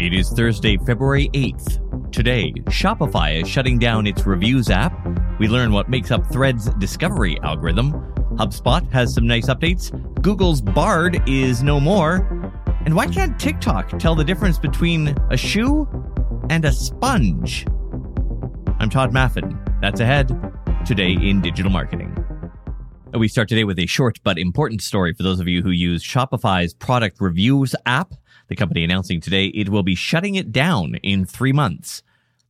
It is Thursday, February 8th. Today, Shopify is shutting down its reviews app. We learn what makes up Thread's discovery algorithm. HubSpot has some nice updates. Google's Bard is no more. And why can't TikTok tell the difference between a shoe and a sponge? I'm Tod Maffin. That's ahead today in digital marketing. We start today with a short but important story for those of you who use Shopify's product reviews app. The company announcing today it will be shutting it down in three months.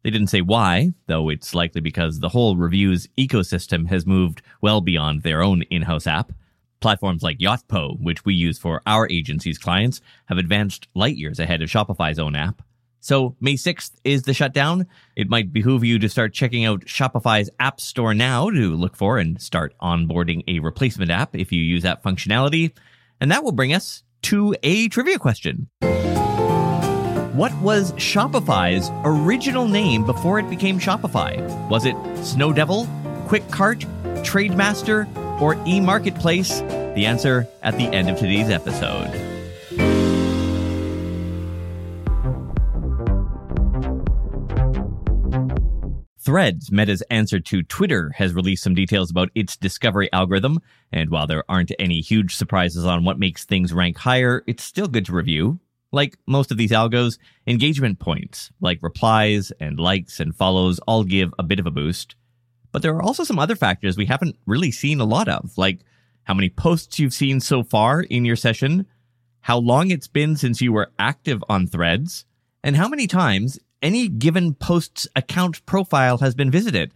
They didn't say why, though it's likely because the whole reviews ecosystem has moved well beyond their own in-house app. Platforms like Yotpo, which we use for our agency's clients, have advanced light years ahead of Shopify's own app. So May 6th is the shutdown. It might behoove you to start checking out Shopify's App Store now to look for and start onboarding a replacement app if you use that functionality. And that will bring us to a trivia question. What was Shopify's original name before it became Shopify? Was it Snow Devil, Quick Cart, Trademaster, or eMarketplace? The answer at the end of today's episode. Threads, Meta's answer to Twitter, has released some details about its discovery algorithm. And while there aren't any huge surprises on what makes things rank higher, it's still good to review. Like most of these algos, engagement points, like replies and likes and follows, all give a bit of a boost. But there are also some other factors we haven't really seen a lot of, like how many posts you've seen so far in your session, how long it's been since you were active on threads, and how many times any given post's account profile has been visited.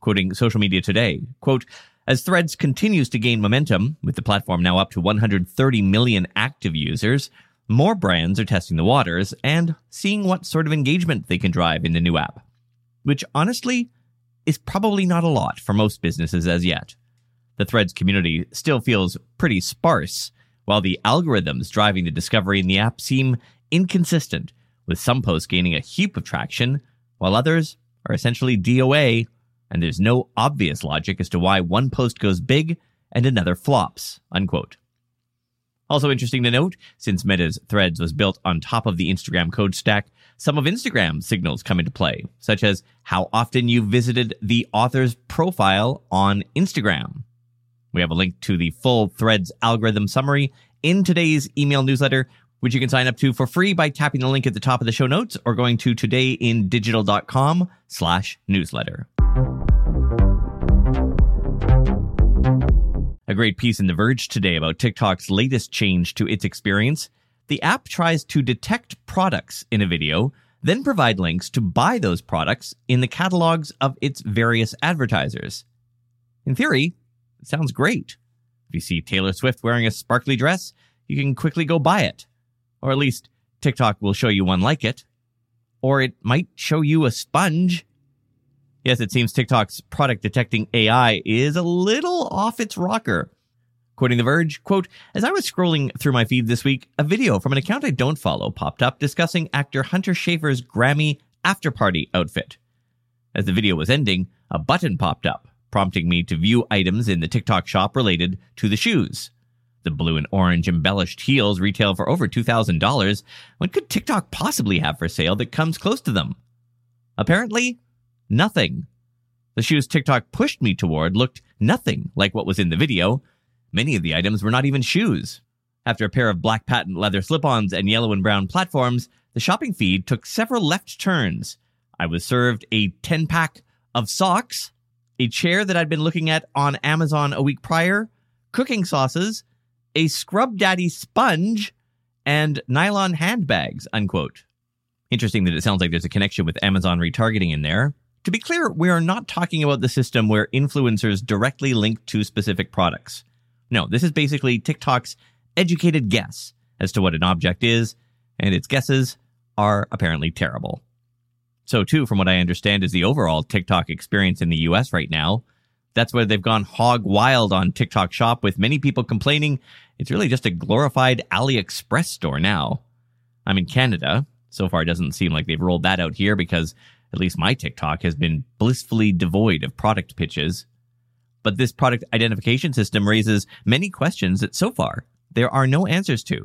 Quoting social media today, quote, as Threads continues to gain momentum, with the platform now up to 130 million active users, more brands are testing the waters and seeing what sort of engagement they can drive in the new app. Which honestly is probably not a lot for most businesses as yet. The Threads community still feels pretty sparse, while the algorithms driving the discovery in the app seem inconsistent with some posts gaining a heap of traction, while others are essentially DOA, and there's no obvious logic as to why one post goes big and another flops. Unquote. Also interesting to note, since Meta's Threads was built on top of the Instagram code stack, some of Instagram's signals come into play, such as how often you visited the author's profile on Instagram. We have a link to the full Threads algorithm summary in today's email newsletter, which you can sign up to for free by tapping the link at the top of the show notes or going to todayindigital.com slash newsletter. A great piece in The Verge today about TikTok's latest change to its experience. The app tries to detect products in a video, then provide links to buy those products in the catalogs of its various advertisers. In theory, it sounds great. If you see Taylor Swift wearing a sparkly dress, you can quickly go buy it. Or at least TikTok will show you one like it. Or it might show you a sponge. Yes, it seems TikTok's product detecting AI is a little off its rocker. Quoting The Verge, quote, As I was scrolling through my feed this week, a video from an account I don't follow popped up discussing actor Hunter Schafer's Grammy after party outfit. As the video was ending, a button popped up, prompting me to view items in the TikTok shop related to the shoes. The blue and orange embellished heels retail for over $2,000. What could TikTok possibly have for sale that comes close to them? Apparently, nothing. The shoes TikTok pushed me toward looked nothing like what was in the video. Many of the items were not even shoes. After a pair of black patent leather slip-ons and yellow and brown platforms, the shopping feed took several left turns. I was served a 10 pack of socks, a chair that I'd been looking at on Amazon a week prior, cooking sauces, a scrub daddy sponge, and nylon handbags, unquote. Interesting that it sounds like there's a connection with Amazon retargeting in there. To be clear, we are not talking about the system where influencers directly link to specific products. No, this is basically TikTok's educated guess as to what an object is, and its guesses are apparently terrible. So, too, from what I understand, is the overall TikTok experience in the US right now. That's where they've gone hog wild on TikTok Shop, with many people complaining it's really just a glorified AliExpress store now. I'm in Canada. So far, it doesn't seem like they've rolled that out here because at least my TikTok has been blissfully devoid of product pitches. But this product identification system raises many questions that so far there are no answers to.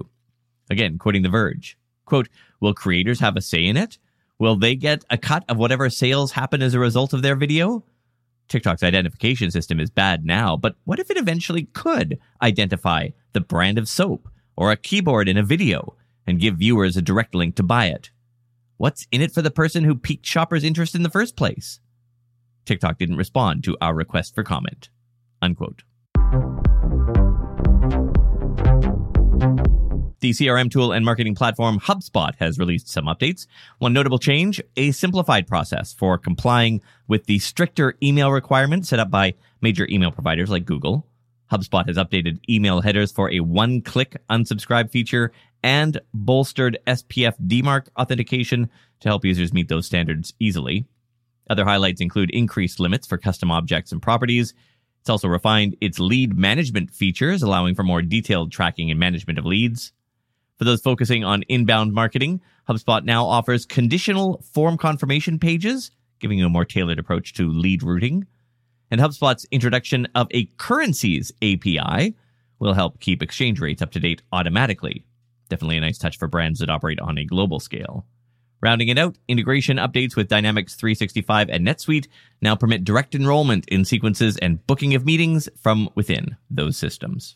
Again, quoting The Verge, Quote, will creators have a say in it? Will they get a cut of whatever sales happen as a result of their video? TikTok's identification system is bad now, but what if it eventually could identify the brand of soap or a keyboard in a video and give viewers a direct link to buy it? What's in it for the person who piqued shoppers' interest in the first place? TikTok didn't respond to our request for comment. Unquote. The CRM tool and marketing platform HubSpot has released some updates. One notable change, a simplified process for complying with the stricter email requirements set up by major email providers like Google. HubSpot has updated email headers for a one-click unsubscribe feature and bolstered SPF DMARC authentication to help users meet those standards easily. Other highlights include increased limits for custom objects and properties. It's also refined its lead management features, allowing for more detailed tracking and management of leads. For those focusing on inbound marketing, HubSpot now offers conditional form confirmation pages, giving you a more tailored approach to lead routing. And HubSpot's introduction of a currencies API will help keep exchange rates up to date automatically. Definitely a nice touch for brands that operate on a global scale. Rounding it out, integration updates with Dynamics 365 and NetSuite now permit direct enrollment in sequences and booking of meetings from within those systems.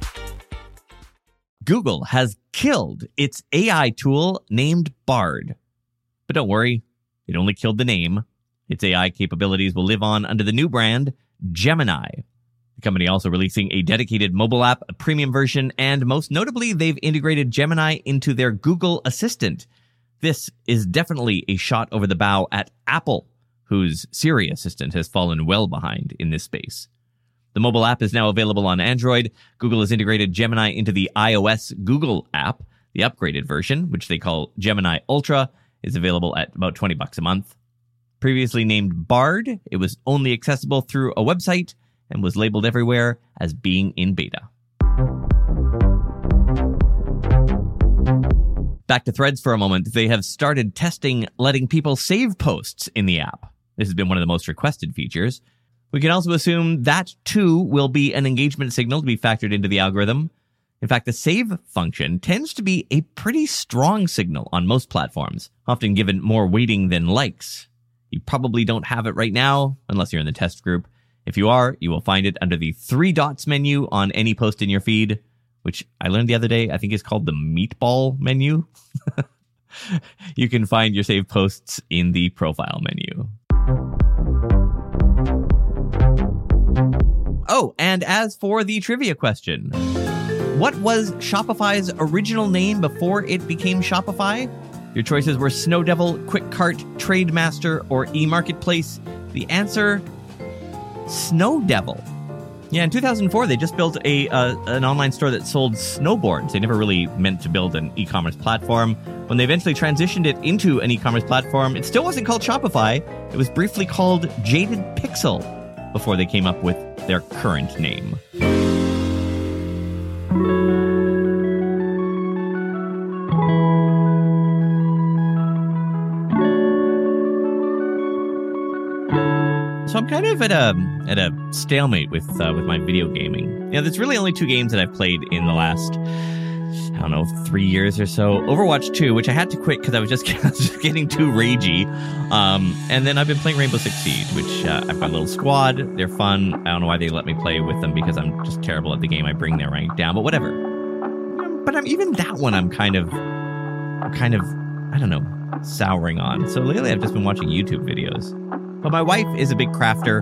Google has killed its AI tool named Bard. But don't worry, it only killed the name. Its AI capabilities will live on under the new brand, Gemini. The company also releasing a dedicated mobile app, a premium version, and most notably, they've integrated Gemini into their Google Assistant. This is definitely a shot over the bow at Apple, whose Siri assistant has fallen well behind in this space. The mobile app is now available on Android. Google has integrated Gemini into the iOS Google app. The upgraded version, which they call Gemini Ultra, is available at about 20 bucks a month. Previously named Bard, it was only accessible through a website and was labeled everywhere as being in beta. Back to threads for a moment. They have started testing letting people save posts in the app. This has been one of the most requested features. We can also assume that too will be an engagement signal to be factored into the algorithm. In fact, the save function tends to be a pretty strong signal on most platforms, often given more weighting than likes. You probably don't have it right now, unless you're in the test group. If you are, you will find it under the three dots menu on any post in your feed, which I learned the other day, I think is called the meatball menu. you can find your saved posts in the profile menu. Oh, and as for the trivia question, what was Shopify's original name before it became Shopify? Your choices were Snow Devil, Quick Cart, Trademaster, or eMarketplace. The answer Snow Devil. Yeah, in 2004, they just built a uh, an online store that sold snowboards. They never really meant to build an e-commerce platform. When they eventually transitioned it into an e-commerce platform, it still wasn't called Shopify. It was briefly called Jaded Pixel before they came up with their current name. So I'm kind of at a at a stalemate with uh, with my video gaming. You know, there's really only two games that I've played in the last I don't know, three years or so. Overwatch 2, which I had to quit because I was just, getting too ragey. Um, and then I've been playing Rainbow Six Siege, which uh, I've got a little squad. They're fun. I don't know why they let me play with them because I'm just terrible at the game. I bring their rank down, but whatever. But I'm even that one. I'm kind of, kind of, I don't know, souring on. So lately, I've just been watching YouTube videos. But my wife is a big crafter,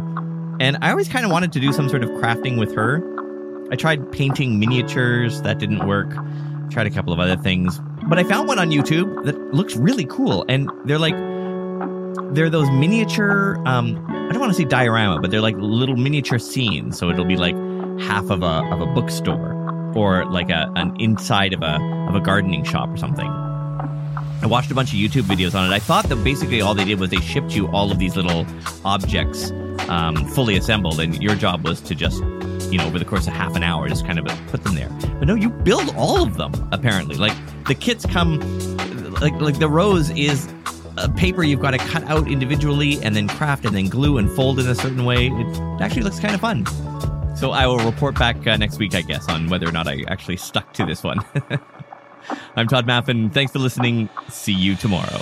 and I always kind of wanted to do some sort of crafting with her. I tried painting miniatures, that didn't work tried a couple of other things, but I found one on YouTube that looks really cool. And they're like, they're those miniature, um, I don't want to say diorama, but they're like little miniature scenes. So it'll be like half of a, of a bookstore. or like a an inside of a of a gardening shop or something. I watched a bunch of YouTube videos on it. I thought that basically all they did was they shipped you all of these little objects um, fully assembled, and your job was to just, you know, over the course of half an hour, just kind of put them there. But no, you build all of them apparently. Like the kits come, like like the rose is a paper you've got to cut out individually and then craft and then glue and fold in a certain way. It actually looks kind of fun. So I will report back uh, next week, I guess, on whether or not I actually stuck to this one. I'm Tod Maffin. Thanks for listening. See you tomorrow.